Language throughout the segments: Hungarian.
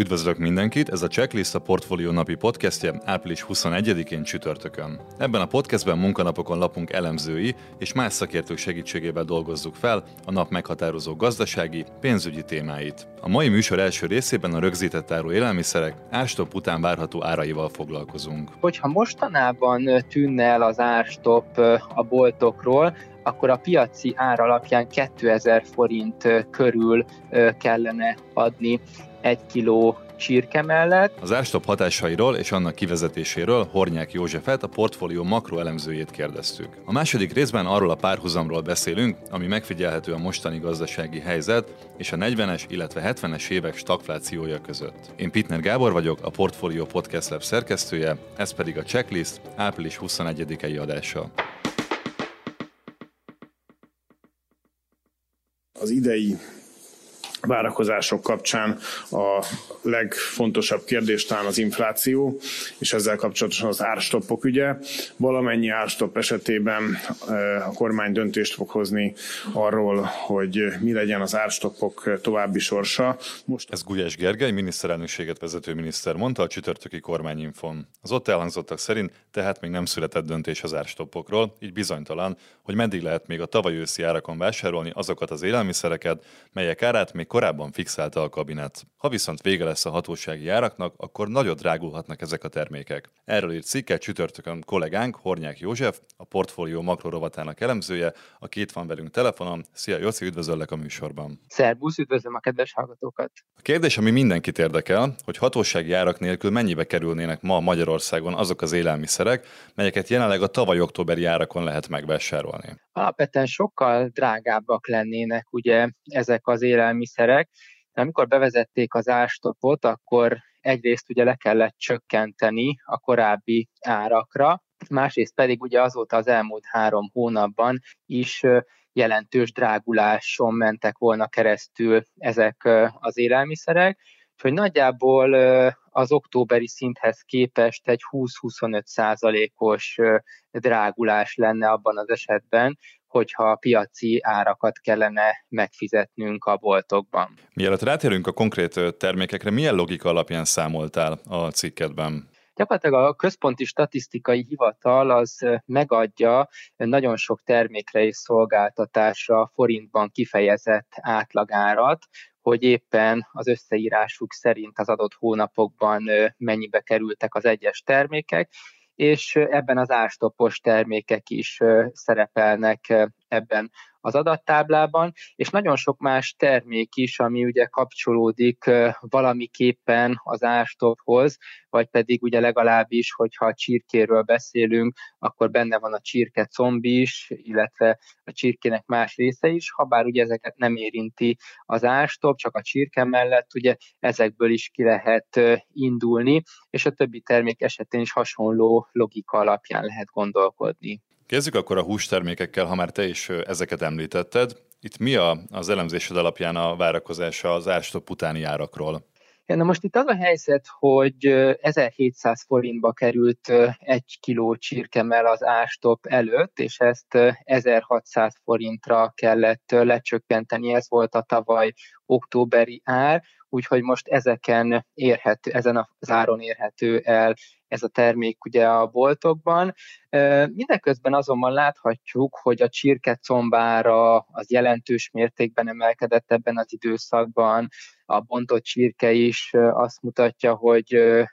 Üdvözlök mindenkit, ez a Checklist a Portfolio napi podcastje április 21-én csütörtökön. Ebben a podcastben munkanapokon lapunk elemzői és más szakértők segítségével dolgozzuk fel a nap meghatározó gazdasági, pénzügyi témáit. A mai műsor első részében a rögzített áru élelmiszerek árstop után várható áraival foglalkozunk. Hogyha mostanában tűnne el az árstop a boltokról, akkor a piaci ár alapján 2000 forint körül kellene adni egy kiló csirke mellett. Az árstop hatásairól és annak kivezetéséről Hornyák Józsefet, a portfólió makroelemzőjét kérdeztük. A második részben arról a párhuzamról beszélünk, ami megfigyelhető a mostani gazdasági helyzet és a 40-es, illetve 70-es évek stagflációja között. Én Pitner Gábor vagyok, a Portfolio Podcast Lab szerkesztője, ez pedig a Checklist április 21-i adása. Az idei várakozások kapcsán a legfontosabb kérdés talán az infláció, és ezzel kapcsolatosan az árstoppok ügye. Valamennyi árstopp esetében eh, a kormány döntést fog hozni arról, hogy mi legyen az árstoppok további sorsa. Most... Ez Gulyás Gergely, miniszterelnökséget vezető miniszter mondta a csütörtöki kormányinfon. Az ott elhangzottak szerint tehát még nem született döntés az árstoppokról, így bizonytalan, hogy meddig lehet még a tavaly őszi árakon vásárolni azokat az élelmiszereket, melyek árát még korábban fixálta a kabinet. Ha viszont vége lesz a hatósági járaknak, akkor nagyon drágulhatnak ezek a termékek. Erről írt cikket csütörtökön kollégánk Hornyák József, a portfólió makrorovatának elemzője, a két van velünk telefonon. Szia Jóci, üdvözöllek a műsorban. Szerbusz, üdvözlöm a kedves hallgatókat. A kérdés, ami mindenkit érdekel, hogy hatósági járak nélkül mennyibe kerülnének ma Magyarországon azok az élelmiszerek, melyeket jelenleg a tavaly októberi járakon lehet megvásárolni. Alapvetően sokkal drágábbak lennének ugye ezek az élelmiszerek, de amikor bevezették az ástopot, akkor egyrészt ugye le kellett csökkenteni a korábbi árakra, másrészt pedig ugye azóta az elmúlt három hónapban is jelentős dráguláson mentek volna keresztül ezek az élelmiszerek, hogy nagyjából az októberi szinthez képest egy 20-25 százalékos drágulás lenne abban az esetben, hogyha piaci árakat kellene megfizetnünk a boltokban. Mielőtt rátérünk a konkrét termékekre, milyen logika alapján számoltál a cikkedben? Gyakorlatilag a központi statisztikai hivatal az megadja nagyon sok termékre és szolgáltatásra forintban kifejezett átlagárat, hogy éppen az összeírásuk szerint az adott hónapokban mennyibe kerültek az egyes termékek, és ebben az ástopos termékek is szerepelnek ebben az adattáblában, és nagyon sok más termék is, ami ugye kapcsolódik valamiképpen az ástophoz, vagy pedig ugye legalábbis, hogyha a csirkéről beszélünk, akkor benne van a csirke combi is, illetve a csirkének más része is, ha bár ugye ezeket nem érinti az ástop, csak a csirke mellett ugye ezekből is ki lehet indulni, és a többi termék esetén is hasonló logika alapján lehet gondolkodni. Kezdjük akkor a hústermékekkel, ha már te is ezeket említetted. Itt mi a, az elemzésed alapján a várakozása az árstop utáni árakról? Ja, na most itt az a helyzet, hogy 1700 forintba került egy kiló csirkemel az ástop előtt, és ezt 1600 forintra kellett lecsökkenteni, ez volt a tavaly októberi ár, úgyhogy most ezeken érhető, ezen az áron érhető el ez a termék ugye a boltokban. Mindeközben azonban láthatjuk, hogy a csirke combára az jelentős mértékben emelkedett ebben az időszakban, a bontott csirke is azt mutatja, hogy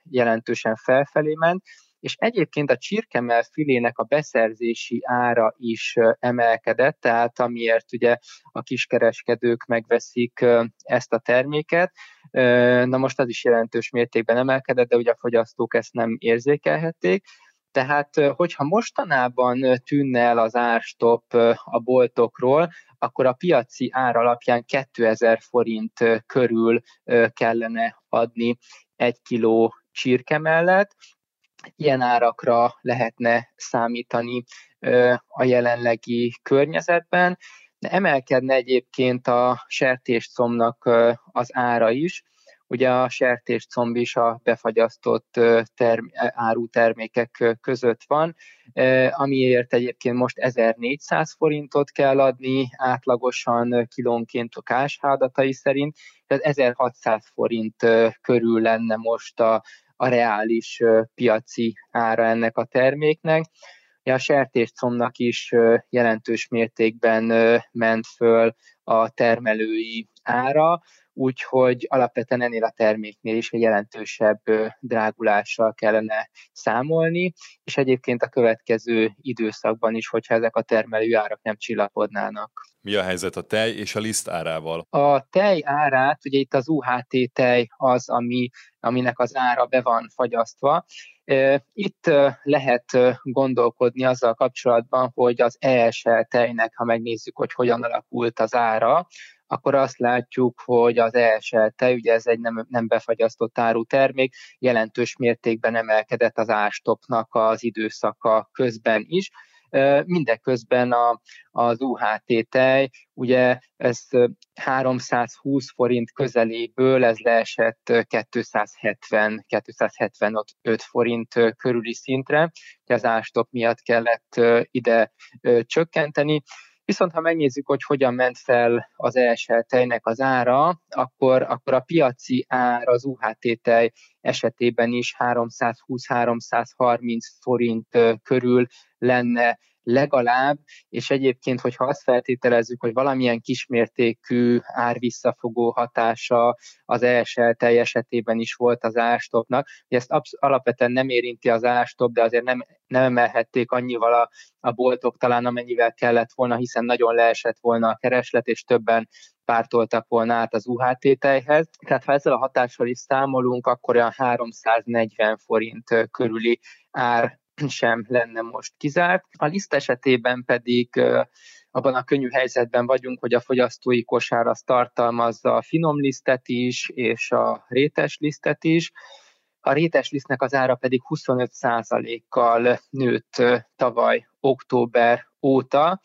jelentősen felfelé ment, és egyébként a csirkemel filének a beszerzési ára is emelkedett, tehát amiért ugye a kiskereskedők megveszik ezt a terméket. Na most az is jelentős mértékben emelkedett, de ugye a fogyasztók ezt nem érzékelhették. Tehát, hogyha mostanában tűnne el az árstop a boltokról, akkor a piaci ár alapján 2000 forint körül kellene adni egy kiló csirke mellett, ilyen árakra lehetne számítani a jelenlegi környezetben. De emelkedne egyébként a sertésszomnak az ára is, ugye a sertéscomb is a befagyasztott term- áru termékek között van, amiért egyébként most 1400 forintot kell adni, átlagosan kilónként a káshádatai szerint, tehát 1600 forint körül lenne most a, a reális piaci ára ennek a terméknek. A sertéscomnak is jelentős mértékben ment föl a termelői ára, úgyhogy alapvetően ennél a terméknél is egy jelentősebb drágulással kellene számolni, és egyébként a következő időszakban is, hogyha ezek a termelő árak nem csillapodnának. Mi a helyzet a tej és a liszt árával? A tej árát, ugye itt az UHT tej az, ami, aminek az ára be van fagyasztva. Itt lehet gondolkodni azzal kapcsolatban, hogy az ESL tejnek, ha megnézzük, hogy hogyan alakult az ára, akkor azt látjuk, hogy az ESL tej, ugye ez egy nem, nem befagyasztott áru termék, jelentős mértékben emelkedett az ástopnak az időszaka közben is, Mindeközben a, az UHT tej, ugye ez 320 forint közeléből ez leesett 270-275 forint körüli szintre, az ástop miatt kellett ide csökkenteni. Viszont ha megnézzük, hogy hogyan ment fel az ESL tejnek az ára, akkor, akkor a piaci ár az UHT tej esetében is 320-330 forint körül lenne legalább, és egyébként, hogyha azt feltételezzük, hogy valamilyen kismértékű árvisszafogó hatása az ESL tej esetében is volt az ástopnak, hogy ezt absz- alapvetően nem érinti az ástop, de azért nem, nem emelhették annyival a, a boltok talán amennyivel kellett volna, hiszen nagyon leesett volna a kereslet, és többen pártoltak volna át az UHT tejhez. Tehát ha ezzel a hatással is számolunk, akkor olyan 340 forint körüli ár sem lenne most kizárt. A liszt esetében pedig abban a könnyű helyzetben vagyunk, hogy a fogyasztói kosár az tartalmazza a finom lisztet is, és a rétes lisztet is. A rétes lisztnek az ára pedig 25%-kal nőtt tavaly október óta,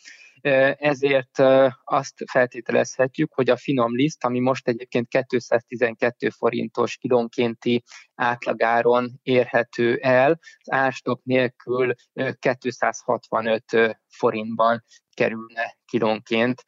ezért azt feltételezhetjük, hogy a finom liszt, ami most egyébként 212 forintos kilónkénti átlagáron érhető el, az árstop nélkül 265 forintban kerülne kilónként,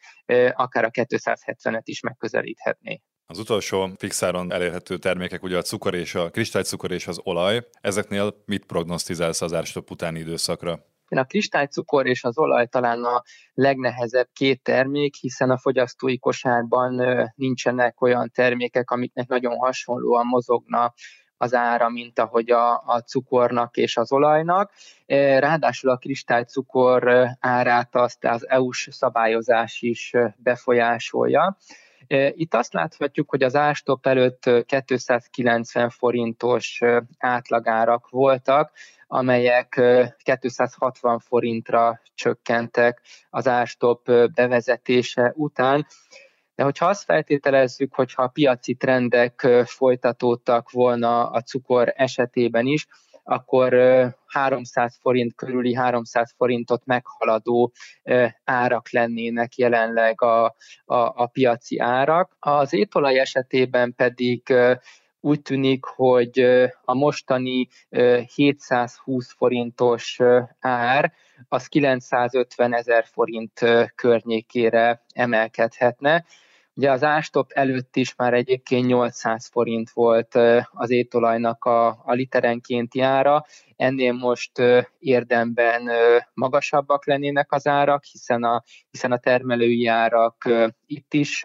akár a 270-et is megközelíthetné. Az utolsó fixáron elérhető termékek ugye a cukor és a kristálycukor és az olaj. Ezeknél mit prognosztizálsz az árstop utáni időszakra? A kristálycukor és az olaj talán a legnehezebb két termék, hiszen a fogyasztói kosárban nincsenek olyan termékek, amiknek nagyon hasonlóan mozogna az ára, mint ahogy a, a cukornak és az olajnak. Ráadásul a kristálycukor árát azt az EU-s szabályozás is befolyásolja. Itt azt láthatjuk, hogy az ástop előtt 290 forintos átlagárak voltak, amelyek 260 forintra csökkentek az ástop bevezetése után. De hogyha azt feltételezzük, hogyha a piaci trendek folytatódtak volna a cukor esetében is, akkor 300 forint körüli 300 forintot meghaladó árak lennének jelenleg a, a, a piaci árak. Az étolaj esetében pedig úgy tűnik, hogy a mostani 720 forintos ár az 950 ezer forint környékére emelkedhetne. Ugye az ástop előtt is már egyébként 800 forint volt az étolajnak a, a literenkénti ára, ennél most érdemben magasabbak lennének az árak, hiszen a, hiszen a termelői árak itt is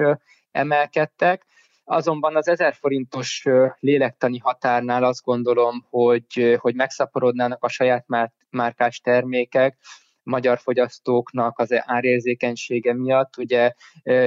emelkedtek. Azonban az 1000 forintos lélektani határnál azt gondolom, hogy, hogy megszaporodnának a saját márkás termékek, magyar fogyasztóknak az árérzékenysége miatt, ugye,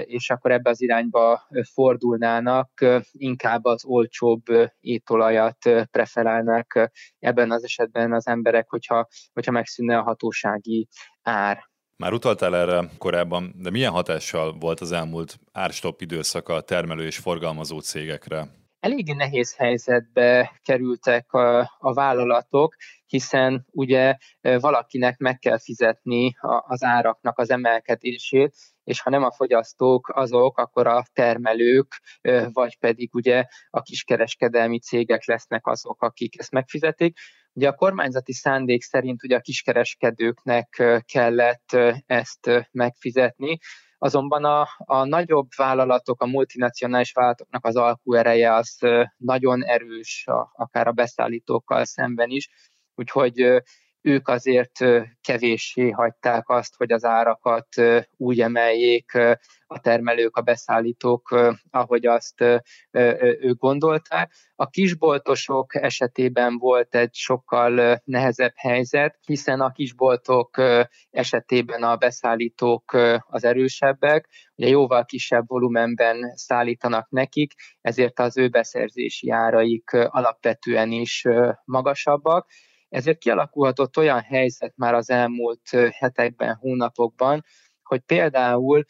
és akkor ebbe az irányba fordulnának, inkább az olcsóbb étolajat preferálnák ebben az esetben az emberek, hogyha, hogyha megszűnne a hatósági ár. Már utaltál erre korábban, de milyen hatással volt az elmúlt árstop időszaka a termelő és forgalmazó cégekre? eléggé nehéz helyzetbe kerültek a, a vállalatok, hiszen ugye valakinek meg kell fizetni az áraknak az emelkedését, és ha nem a fogyasztók azok, akkor a termelők, vagy pedig ugye a kiskereskedelmi cégek lesznek azok, akik ezt megfizetik. Ugye a kormányzati szándék szerint ugye a kiskereskedőknek kellett ezt megfizetni, Azonban a, a nagyobb vállalatok, a multinacionális vállalatoknak az alkuereje az nagyon erős, a, akár a beszállítókkal szemben is, úgyhogy ők azért kevéssé hagyták azt, hogy az árakat úgy emeljék a termelők, a beszállítók, ahogy azt ők gondolták. A kisboltosok esetében volt egy sokkal nehezebb helyzet, hiszen a kisboltok esetében a beszállítók az erősebbek, ugye jóval kisebb volumenben szállítanak nekik, ezért az ő beszerzési áraik alapvetően is magasabbak, ezért kialakulhatott olyan helyzet már az elmúlt hetekben, hónapokban, hogy például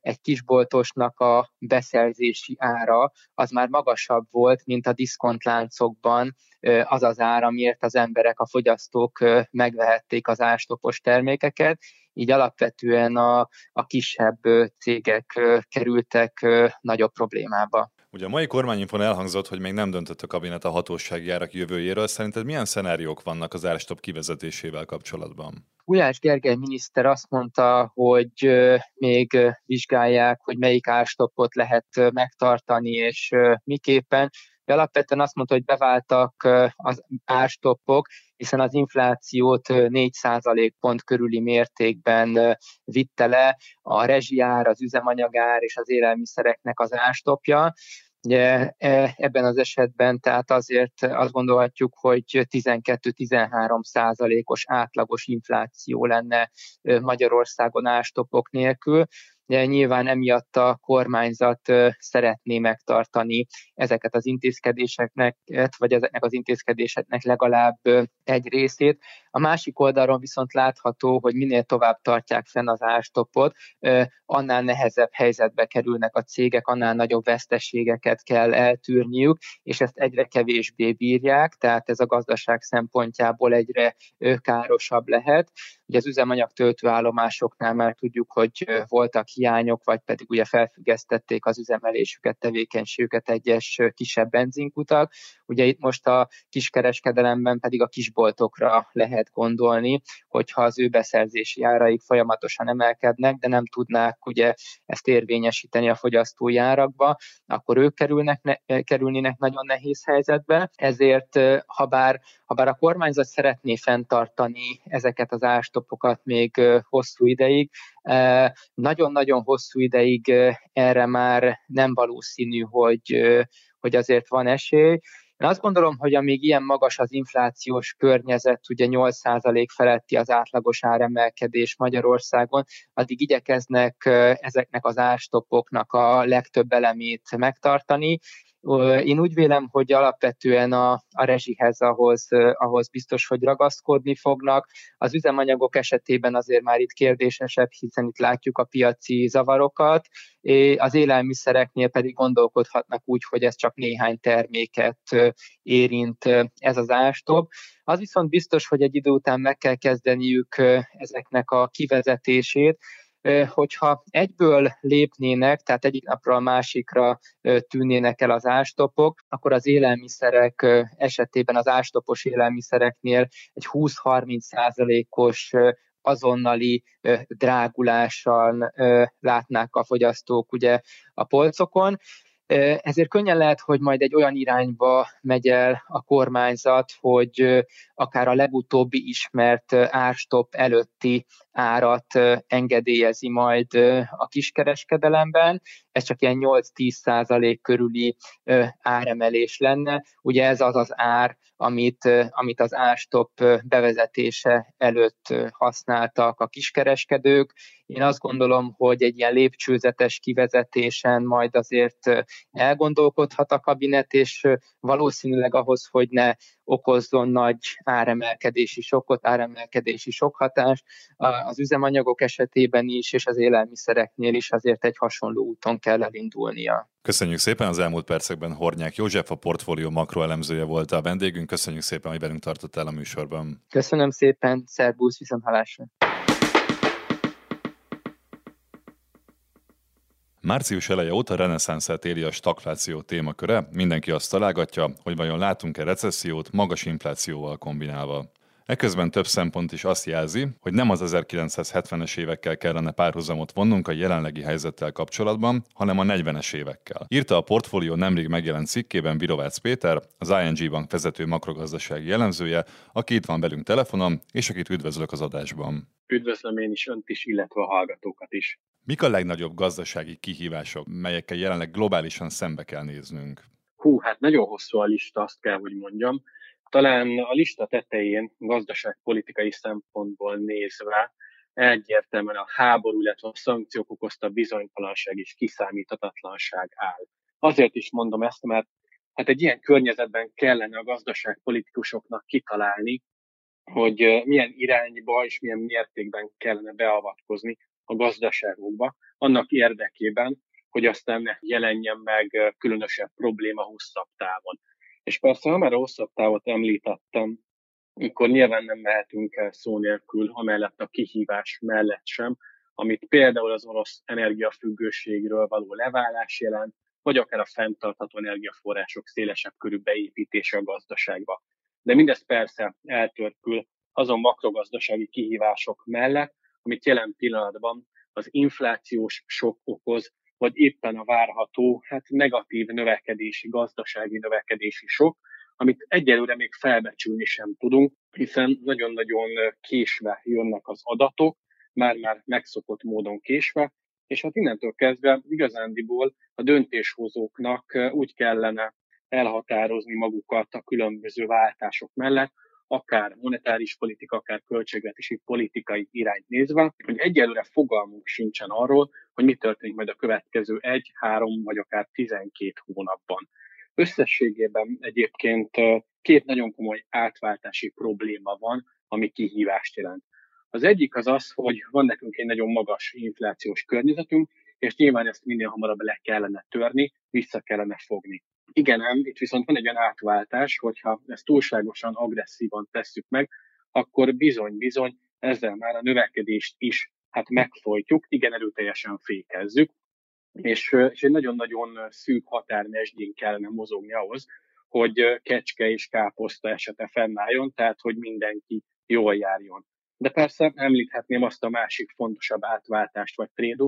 egy kisboltosnak a beszerzési ára az már magasabb volt, mint a diszkontláncokban az az ára, amiért az emberek, a fogyasztók megvehették az ástopos termékeket, így alapvetően a, a kisebb cégek kerültek nagyobb problémába. Ugye a mai kormányinfon elhangzott, hogy még nem döntött a kabinet a hatósági árak jövőjéről. Szerinted milyen szenáriók vannak az árstop kivezetésével kapcsolatban? Gulyás Gergely miniszter azt mondta, hogy még vizsgálják, hogy melyik árstopot lehet megtartani, és miképpen. Alapvetően azt mondta, hogy beváltak az árstoppok, hiszen az inflációt 4% pont körüli mértékben vitte le a rezsiár, az üzemanyagár és az élelmiszereknek az árstopja. E, ebben az esetben tehát azért azt gondolhatjuk, hogy 12-13 százalékos átlagos infláció lenne Magyarországon ástopok nélkül. De nyilván emiatt a kormányzat szeretné megtartani ezeket az intézkedéseknek, vagy ezeknek az intézkedéseknek legalább egy részét. A másik oldalon viszont látható, hogy minél tovább tartják fenn az árstopot, annál nehezebb helyzetbe kerülnek a cégek, annál nagyobb veszteségeket kell eltűrniük, és ezt egyre kevésbé bírják, tehát ez a gazdaság szempontjából egyre károsabb lehet. Ugye az üzemanyag töltőállomásoknál már tudjuk, hogy voltak hiányok, vagy pedig ugye felfüggesztették az üzemelésüket, tevékenységüket egyes kisebb benzinkutak. Ugye itt most a kiskereskedelemben pedig a kisboltokra lehet gondolni, hogyha az ő beszerzési áraik folyamatosan emelkednek, de nem tudnák ugye ezt érvényesíteni a fogyasztói árakba, akkor ők kerülnek, ne, kerülnének nagyon nehéz helyzetbe. Ezért, ha bár, ha bár a kormányzat szeretné fenntartani ezeket az ástopokat még hosszú ideig, nagyon-nagyon hosszú ideig erre már nem valószínű, hogy, hogy azért van esély. Én azt gondolom, hogy amíg ilyen magas az inflációs környezet, ugye 8% feletti az átlagos áremelkedés Magyarországon, addig igyekeznek ezeknek az árstopoknak a legtöbb elemét megtartani, én úgy vélem, hogy alapvetően a, a rezsihez ahhoz, ahhoz biztos, hogy ragaszkodni fognak. Az üzemanyagok esetében azért már itt kérdésesebb, hiszen itt látjuk a piaci zavarokat, az élelmiszereknél pedig gondolkodhatnak úgy, hogy ez csak néhány terméket érint ez az ástop. Az viszont biztos, hogy egy idő után meg kell kezdeniük ezeknek a kivezetését, hogyha egyből lépnének, tehát egyik napról a másikra tűnnének el az ástopok, akkor az élelmiszerek esetében az ástopos élelmiszereknél egy 20-30 százalékos azonnali drágulással látnák a fogyasztók ugye a polcokon. Ezért könnyen lehet, hogy majd egy olyan irányba megy el a kormányzat, hogy akár a legutóbbi ismert árstop előtti árat engedélyezi majd a kiskereskedelemben. Ez csak ilyen 8-10 százalék körüli áremelés lenne. Ugye ez az az ár, amit, amit az árstop bevezetése előtt használtak a kiskereskedők. Én azt gondolom, hogy egy ilyen lépcsőzetes kivezetésen majd azért elgondolkodhat a kabinet, és valószínűleg ahhoz, hogy ne okozzon nagy áremelkedési sokkot, áremelkedési sokhatást. Az üzemanyagok esetében is, és az élelmiszereknél is azért egy hasonló úton kell elindulnia. Köszönjük szépen, az elmúlt percekben Hornyák József, a portfólió makroelemzője volt a vendégünk. Köszönjük szépen, hogy velünk tartottál a műsorban. Köszönöm szépen, szervusz, viszont halásra. Március eleje óta reneszánszát éli a stagfláció témaköre, mindenki azt találgatja, hogy vajon látunk-e recessziót magas inflációval kombinálva. Eközben több szempont is azt jelzi, hogy nem az 1970-es évekkel kellene párhuzamot vonnunk a jelenlegi helyzettel kapcsolatban, hanem a 40-es évekkel. Írta a portfólió nemrég megjelent cikkében Virovácz Péter, az ING Bank vezető makrogazdasági jellemzője, aki itt van velünk telefonon, és akit üdvözlök az adásban. Üdvözlöm én is önt is, illetve a hallgatókat is. Mik a legnagyobb gazdasági kihívások, melyekkel jelenleg globálisan szembe kell néznünk? Hú, hát nagyon hosszú a lista, azt kell, hogy mondjam. Talán a lista tetején gazdaságpolitikai szempontból nézve egyértelműen a háború, illetve a szankciók okozta bizonytalanság és kiszámíthatatlanság áll. Azért is mondom ezt, mert hát egy ilyen környezetben kellene a gazdaságpolitikusoknak kitalálni, hogy milyen irányba és milyen mértékben kellene beavatkozni a gazdaságokba, annak érdekében, hogy aztán ne jelenjen meg különösebb probléma hosszabb távon. És persze, ha már hosszabb távot említettem, akkor nyilván nem mehetünk el szó nélkül, amellett a kihívás mellett sem, amit például az orosz energiafüggőségről való leválás jelent, vagy akár a fenntartható energiaforrások szélesebb körű beépítése a gazdaságba. De mindez persze eltörkül azon makrogazdasági kihívások mellett, amit jelen pillanatban az inflációs sok okoz, vagy éppen a várható hát negatív növekedési, gazdasági növekedési sok, amit egyelőre még felbecsülni sem tudunk, hiszen nagyon-nagyon késve jönnek az adatok, már-már megszokott módon késve, és hát innentől kezdve igazándiból a döntéshozóknak úgy kellene elhatározni magukat a különböző váltások mellett, akár monetáris politika, akár költségvetési politikai irányt nézve, hogy egyelőre fogalmunk sincsen arról, hogy mi történik majd a következő egy, három vagy akár 12 hónapban. Összességében egyébként két nagyon komoly átváltási probléma van, ami kihívást jelent. Az egyik az az, hogy van nekünk egy nagyon magas inflációs környezetünk, és nyilván ezt minél hamarabb le kellene törni, vissza kellene fogni. Igen, nem, itt viszont van egy olyan átváltás, hogyha ezt túlságosan agresszívan tesszük meg, akkor bizony-bizony ezzel már a növekedést is hát megfojtjuk, igen erőteljesen fékezzük, és, és egy nagyon-nagyon szűk határmesdjén kellene mozogni ahhoz, hogy kecske és káposzta esete fennálljon, tehát hogy mindenki jól járjon. De persze említhetném azt a másik fontosabb átváltást vagy trade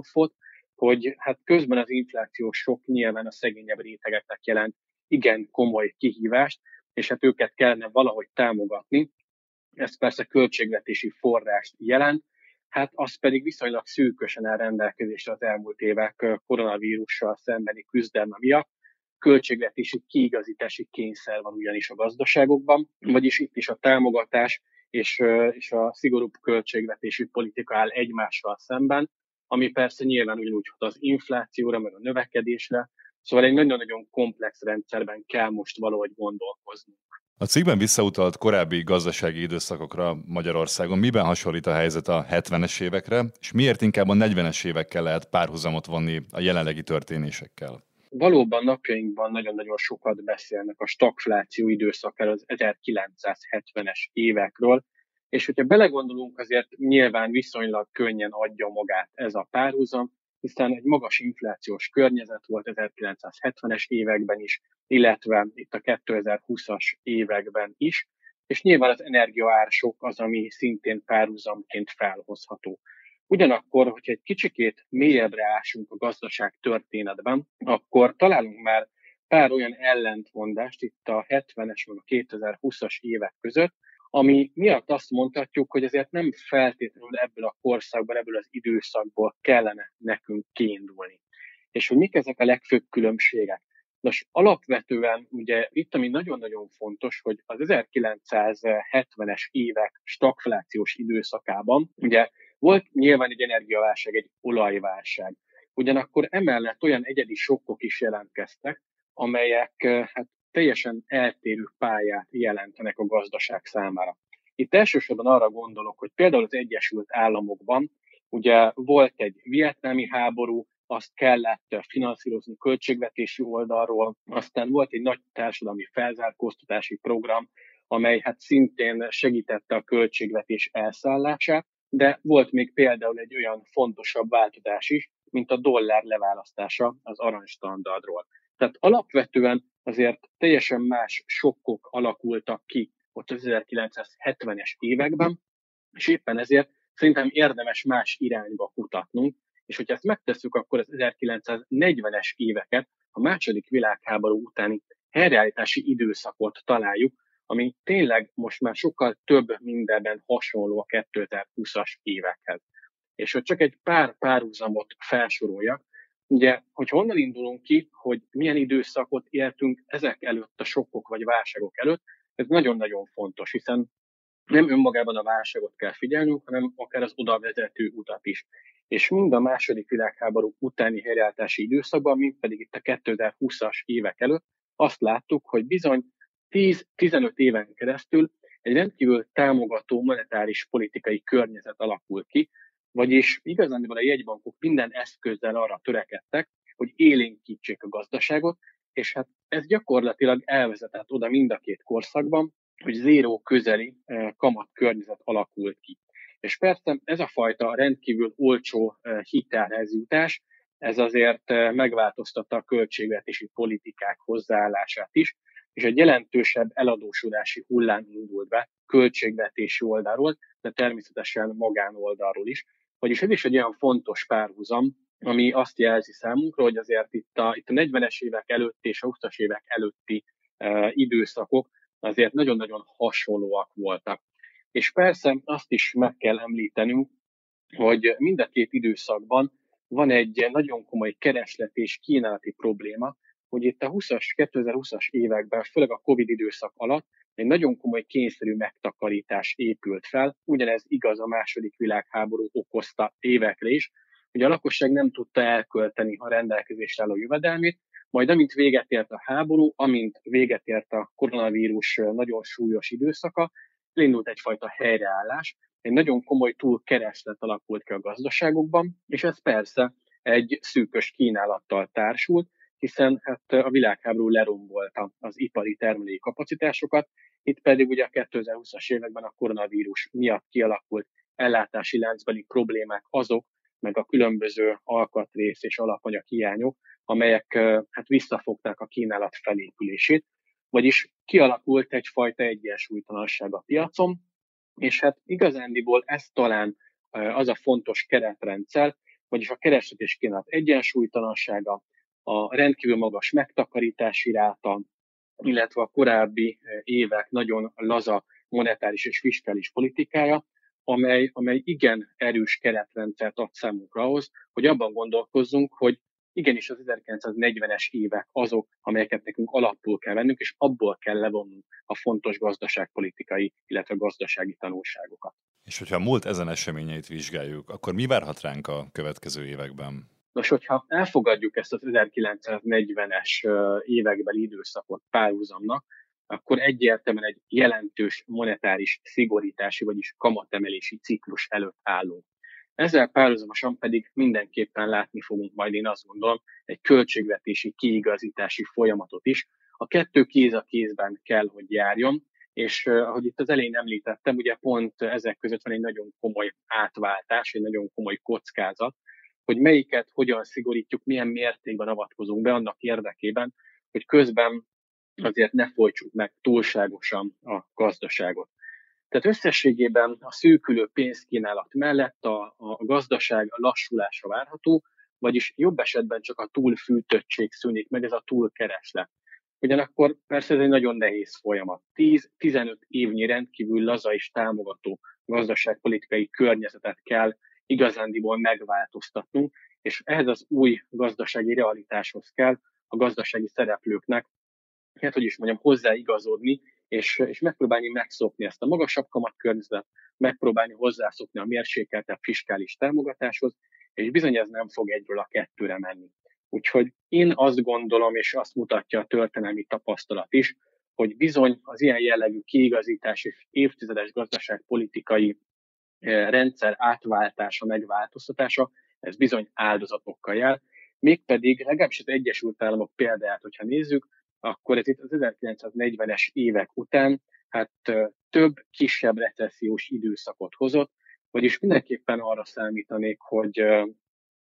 hogy hát közben az inflációs sok nyilván a szegényebb rétegeknek jelent igen komoly kihívást, és hát őket kellene valahogy támogatni. Ez persze költségvetési forrást jelent, hát az pedig viszonylag szűkösen áll rendelkezésre az elmúlt évek koronavírussal szembeni küzdelme miatt. Költségvetési kiigazítási kényszer van ugyanis a gazdaságokban, vagyis itt is a támogatás és, és a szigorúbb költségvetési politika áll egymással szemben, ami persze nyilván ugyanúgy hat az inflációra, meg a növekedésre, szóval egy nagyon-nagyon komplex rendszerben kell most valahogy gondolkoznunk. A cikkben visszautalt korábbi gazdasági időszakokra Magyarországon. Miben hasonlít a helyzet a 70-es évekre, és miért inkább a 40-es évekkel lehet párhuzamot vonni a jelenlegi történésekkel? Valóban napjainkban nagyon-nagyon sokat beszélnek a stagfláció időszakáról, az 1970-es évekről, és hogyha belegondolunk, azért nyilván viszonylag könnyen adja magát ez a párhuzam, hiszen egy magas inflációs környezet volt 1970-es években is, illetve itt a 2020-as években is, és nyilván az energiaársok az, ami szintén párhuzamként felhozható. Ugyanakkor, hogyha egy kicsikét mélyebbre ásunk a gazdaság történetben, akkor találunk már pár olyan ellentmondást itt a 70-es vagy a 2020-as évek között, ami miatt azt mondhatjuk, hogy azért nem feltétlenül ebből a korszakból, ebből az időszakból kellene nekünk kiindulni. És hogy mik ezek a legfőbb különbségek? Nos, alapvetően ugye itt, ami nagyon-nagyon fontos, hogy az 1970-es évek stagflációs időszakában ugye volt nyilván egy energiaválság, egy olajválság. Ugyanakkor emellett olyan egyedi sokkok is jelentkeztek, amelyek hát teljesen eltérő pályát jelentenek a gazdaság számára. Itt elsősorban arra gondolok, hogy például az Egyesült Államokban ugye volt egy vietnámi háború, azt kellett finanszírozni költségvetési oldalról, aztán volt egy nagy társadalmi felzárkóztatási program, amely hát szintén segítette a költségvetés elszállását, de volt még például egy olyan fontosabb változás is, mint a dollár leválasztása az aranystandardról. Tehát alapvetően azért teljesen más sokkok alakultak ki ott az 1970-es években, és éppen ezért szerintem érdemes más irányba kutatnunk, és hogyha ezt megtesszük, akkor az 1940-es éveket, a második világháború utáni helyreállítási időszakot találjuk, ami tényleg most már sokkal több mindenben hasonló a 2020-as évekhez. És hogy csak egy pár párhuzamot felsoroljak, ugye, hogy honnan indulunk ki, hogy milyen időszakot éltünk ezek előtt, a sokkok vagy válságok előtt, ez nagyon-nagyon fontos, hiszen nem önmagában a válságot kell figyelnünk, hanem akár az oda vezető utat is. És mind a második világháború utáni helyreállítási időszakban, mind pedig itt a 2020-as évek előtt azt láttuk, hogy bizony 10-15 éven keresztül egy rendkívül támogató monetáris politikai környezet alakult ki, vagyis igazán a jegybankok minden eszközzel arra törekedtek, hogy élénkítsék a gazdaságot, és hát ez gyakorlatilag elvezetett oda mind a két korszakban, hogy zéró közeli eh, kamat környezet alakult ki. És persze ez a fajta rendkívül olcsó eh, hitelhez jutás, ez azért eh, megváltoztatta a költségvetési politikák hozzáállását is, és egy jelentősebb eladósodási hullám indult be költségvetési oldalról, de természetesen magánoldalról is. Vagyis ez is egy olyan fontos párhuzam, ami azt jelzi számunkra, hogy azért itt a, itt a 40-es évek előtti és a 20-as évek előtti e, időszakok azért nagyon-nagyon hasonlóak voltak. És persze azt is meg kell említenünk, hogy mind a két időszakban van egy nagyon komoly kereslet és kínálati probléma, hogy itt a 20-as, 2020-as években, főleg a Covid időszak alatt egy nagyon komoly kényszerű megtakarítás épült fel. Ugyanez igaz a második világháború okozta évekre is, hogy a lakosság nem tudta elkölteni a rendelkezésre álló jövedelmét, majd amint véget ért a háború, amint véget ért a koronavírus nagyon súlyos időszaka, elindult egyfajta helyreállás, egy nagyon komoly túlkereslet alakult ki a gazdaságokban, és ez persze egy szűkös kínálattal társult, hiszen hát a világháború lerombolta az ipari termelői kapacitásokat, itt pedig ugye a 2020-as években a koronavírus miatt kialakult ellátási láncbeli problémák azok, meg a különböző alkatrész és alapanyag hiányok, amelyek hát visszafogták a kínálat felépülését, vagyis kialakult egyfajta egyensúlytalanság a piacon, és hát igazándiból ez talán az a fontos keretrendszer, vagyis a kereslet és kínálat egyensúlytalansága, a rendkívül magas megtakarítási ráta, illetve a korábbi évek nagyon laza monetáris és fiskális politikája, amely, amely igen erős keretrendszert ad számunkra ahhoz, hogy abban gondolkozzunk, hogy igenis az 1940-es évek azok, amelyeket nekünk alapul kell vennünk, és abból kell levonnunk a fontos gazdaságpolitikai, illetve gazdasági tanulságokat. És hogyha a múlt ezen eseményeit vizsgáljuk, akkor mi várhat ránk a következő években? Nos, hogyha elfogadjuk ezt az 1940-es évekbeli időszakot párhuzamnak, akkor egyértelműen egy jelentős monetáris szigorítási, vagyis kamatemelési ciklus előtt állunk. Ezzel párhuzamosan pedig mindenképpen látni fogunk majd, én azt gondolom, egy költségvetési kiigazítási folyamatot is. A kettő kéz a kézben kell, hogy járjon, és ahogy itt az elején említettem, ugye pont ezek között van egy nagyon komoly átváltás, egy nagyon komoly kockázat, hogy melyiket hogyan szigorítjuk, milyen mértékben avatkozunk be annak érdekében, hogy közben azért ne folytsuk meg túlságosan a gazdaságot. Tehát összességében a szűkülő pénzkínálat mellett a, a gazdaság lassulása várható, vagyis jobb esetben csak a túlfűtöttség szűnik meg, ez a túlkereslet. Ugyanakkor persze ez egy nagyon nehéz folyamat. 10-15 évnyi rendkívül laza és támogató gazdaságpolitikai környezetet kell igazándiból megváltoztatnunk, és ehhez az új gazdasági realitáshoz kell a gazdasági szereplőknek, hát hogy is mondjam, hozzáigazodni, és, és megpróbálni megszokni ezt a magasabb kamatkörnyezetet, megpróbálni hozzászokni a mérsékeltebb fiskális támogatáshoz, és bizony ez nem fog egyről a kettőre menni. Úgyhogy én azt gondolom, és azt mutatja a történelmi tapasztalat is, hogy bizony az ilyen jellegű kiigazítás és évtizedes gazdaságpolitikai rendszer átváltása, megváltoztatása, ez bizony áldozatokkal jár. Mégpedig legalábbis az Egyesült Államok példáját, hogyha nézzük, akkor ez itt az 1940-es évek után hát több kisebb recessziós időszakot hozott, vagyis mindenképpen arra számítanék, hogy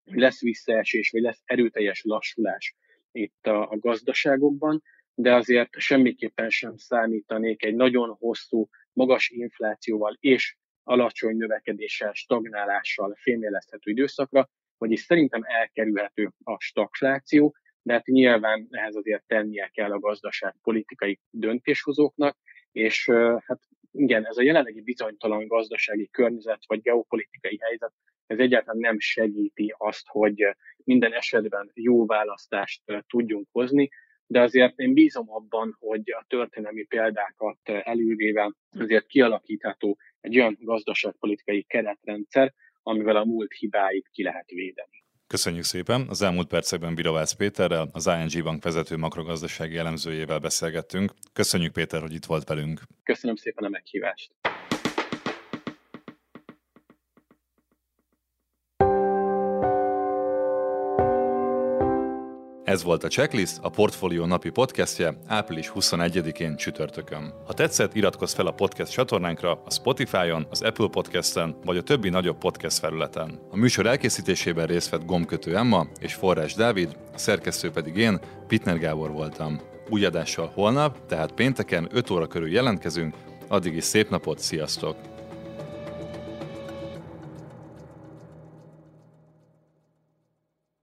lesz visszaesés, vagy lesz erőteljes lassulás itt a, a gazdaságokban, de azért semmiképpen sem számítanék egy nagyon hosszú, magas inflációval és alacsony növekedéssel, stagnálással fémjelezhető időszakra, vagyis szerintem elkerülhető a stagfláció, de hát nyilván ehhez azért tennie kell a gazdaságpolitikai döntéshozóknak, és hát igen, ez a jelenlegi bizonytalan gazdasági környezet vagy geopolitikai helyzet, ez egyáltalán nem segíti azt, hogy minden esetben jó választást tudjunk hozni, de azért én bízom abban, hogy a történelmi példákat elővéve azért kialakítható egy olyan gazdaságpolitikai keretrendszer, amivel a múlt hibáit ki lehet védeni. Köszönjük szépen! Az elmúlt percekben Biravász Péterrel, az ING Bank vezető makrogazdasági elemzőjével beszélgettünk. Köszönjük Péter, hogy itt volt velünk. Köszönöm szépen a meghívást! Ez volt a Checklist, a Portfolio napi podcastje április 21-én csütörtökön. Ha tetszett, iratkozz fel a podcast csatornánkra a Spotify-on, az Apple Podcast-en vagy a többi nagyobb podcast felületen. A műsor elkészítésében részt vett Gomkötő Emma és Forrás Dávid, a szerkesztő pedig én, Pitner Gábor voltam. Új adással holnap, tehát pénteken 5 óra körül jelentkezünk, addig is szép napot, sziasztok!